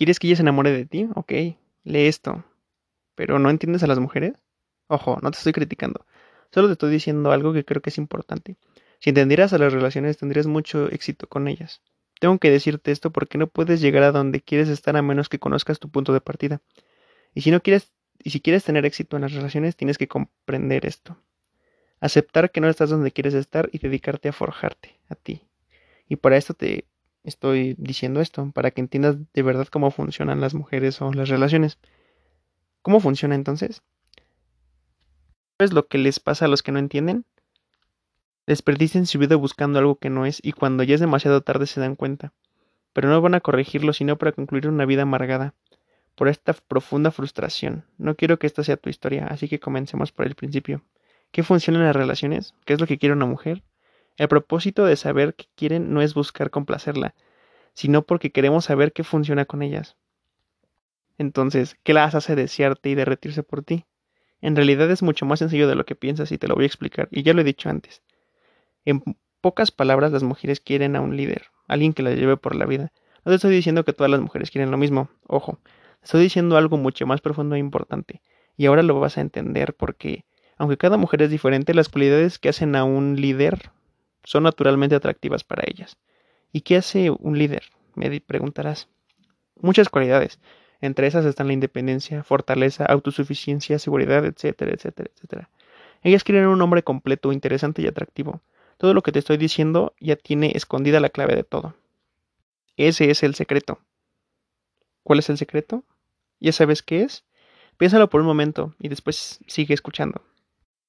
¿Quieres que ella se enamore de ti? Ok, lee esto. ¿Pero no entiendes a las mujeres? Ojo, no te estoy criticando. Solo te estoy diciendo algo que creo que es importante. Si entendieras a las relaciones, tendrías mucho éxito con ellas. Tengo que decirte esto porque no puedes llegar a donde quieres estar a menos que conozcas tu punto de partida. Y si no quieres, y si quieres tener éxito en las relaciones, tienes que comprender esto. Aceptar que no estás donde quieres estar y dedicarte a forjarte a ti. Y para esto te estoy diciendo esto, para que entiendas de verdad cómo funcionan las mujeres o las relaciones. ¿Cómo funciona entonces? ¿Sabes lo que les pasa a los que no entienden? Desperdician su vida buscando algo que no es y cuando ya es demasiado tarde se dan cuenta. Pero no van a corregirlo sino para concluir una vida amargada por esta profunda frustración. No quiero que esta sea tu historia, así que comencemos por el principio. ¿Qué funciona en las relaciones? ¿Qué es lo que quiere una mujer? El propósito de saber qué quieren no es buscar complacerla, sino porque queremos saber qué funciona con ellas. Entonces, ¿qué las hace desearte y derretirse por ti? En realidad es mucho más sencillo de lo que piensas y te lo voy a explicar, y ya lo he dicho antes. En pocas palabras, las mujeres quieren a un líder, alguien que las lleve por la vida. No te estoy diciendo que todas las mujeres quieren lo mismo, ojo, estoy diciendo algo mucho más profundo e importante, y ahora lo vas a entender porque, aunque cada mujer es diferente, las cualidades que hacen a un líder son naturalmente atractivas para ellas. ¿Y qué hace un líder? Me preguntarás. Muchas cualidades. Entre esas están la independencia, fortaleza, autosuficiencia, seguridad, etcétera, etcétera, etcétera. Ellas quieren un hombre completo, interesante y atractivo. Todo lo que te estoy diciendo ya tiene escondida la clave de todo. Ese es el secreto. ¿Cuál es el secreto? ¿Ya sabes qué es? Piénsalo por un momento y después sigue escuchando.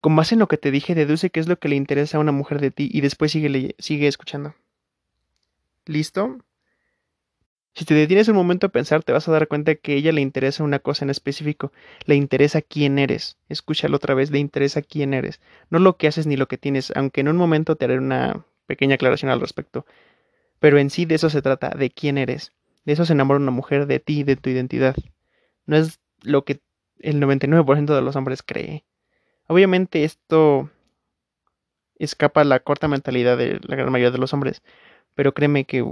Con base en lo que te dije, deduce qué es lo que le interesa a una mujer de ti y después sigue, sigue escuchando. ¿Listo? Si te detienes un momento a pensar, te vas a dar cuenta que a ella le interesa una cosa en específico. Le interesa quién eres. Escúchalo otra vez, le interesa quién eres. No lo que haces ni lo que tienes, aunque en un momento te haré una pequeña aclaración al respecto. Pero en sí de eso se trata, de quién eres. De eso se enamora una mujer, de ti, de tu identidad. No es lo que el 99% de los hombres cree. Obviamente esto escapa a la corta mentalidad de la gran mayoría de los hombres, pero créeme que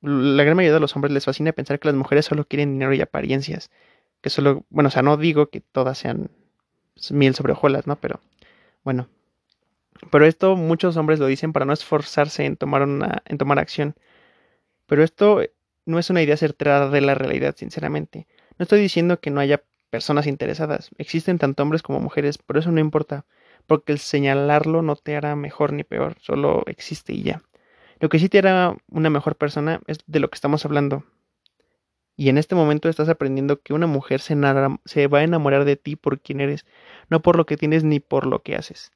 la gran mayoría de los hombres les fascina pensar que las mujeres solo quieren dinero y apariencias, que solo, bueno, o sea, no digo que todas sean miel sobre hojuelas, ¿no? Pero bueno, pero esto muchos hombres lo dicen para no esforzarse en tomar una, en tomar acción. Pero esto no es una idea certera de la realidad, sinceramente. No estoy diciendo que no haya personas interesadas. Existen tanto hombres como mujeres, pero eso no importa, porque el señalarlo no te hará mejor ni peor, solo existe y ya. Lo que sí te hará una mejor persona es de lo que estamos hablando. Y en este momento estás aprendiendo que una mujer se, se va a enamorar de ti por quien eres, no por lo que tienes ni por lo que haces.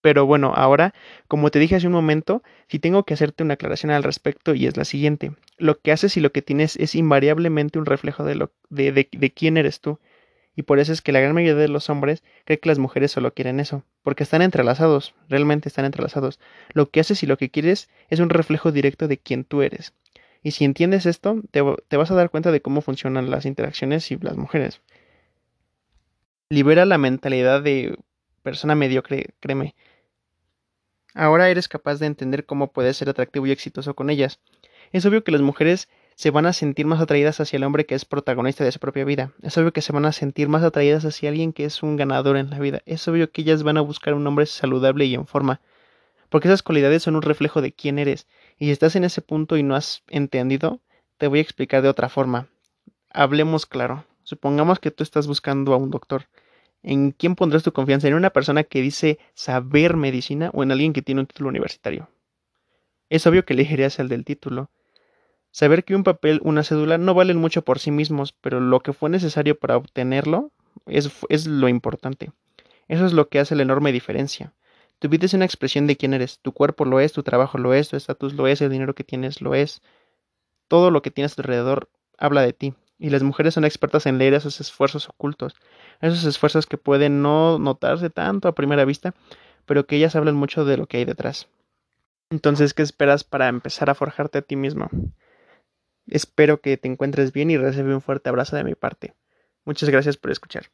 Pero bueno, ahora, como te dije hace un momento, si tengo que hacerte una aclaración al respecto y es la siguiente. Lo que haces y lo que tienes es invariablemente un reflejo de, lo, de, de quién eres tú. Y por eso es que la gran mayoría de los hombres cree que las mujeres solo quieren eso, porque están entrelazados, realmente están entrelazados. Lo que haces y lo que quieres es un reflejo directo de quién tú eres. Y si entiendes esto, te, te vas a dar cuenta de cómo funcionan las interacciones y las mujeres. Libera la mentalidad de persona mediocre, créeme. Ahora eres capaz de entender cómo puedes ser atractivo y exitoso con ellas. Es obvio que las mujeres se van a sentir más atraídas hacia el hombre que es protagonista de su propia vida. Es obvio que se van a sentir más atraídas hacia alguien que es un ganador en la vida. Es obvio que ellas van a buscar un hombre saludable y en forma. Porque esas cualidades son un reflejo de quién eres. Y si estás en ese punto y no has entendido, te voy a explicar de otra forma. Hablemos claro. Supongamos que tú estás buscando a un doctor. ¿En quién pondrás tu confianza? ¿En una persona que dice saber medicina o en alguien que tiene un título universitario? Es obvio que elegirías el del título. Saber que un papel, una cédula no valen mucho por sí mismos, pero lo que fue necesario para obtenerlo es, es lo importante. Eso es lo que hace la enorme diferencia. Tu vida es una expresión de quién eres. Tu cuerpo lo es, tu trabajo lo es, tu estatus lo es, el dinero que tienes lo es. Todo lo que tienes alrededor habla de ti. Y las mujeres son expertas en leer esos esfuerzos ocultos. Esos esfuerzos que pueden no notarse tanto a primera vista, pero que ellas hablan mucho de lo que hay detrás. Entonces, ¿qué esperas para empezar a forjarte a ti mismo? Espero que te encuentres bien y recibe un fuerte abrazo de mi parte. Muchas gracias por escuchar.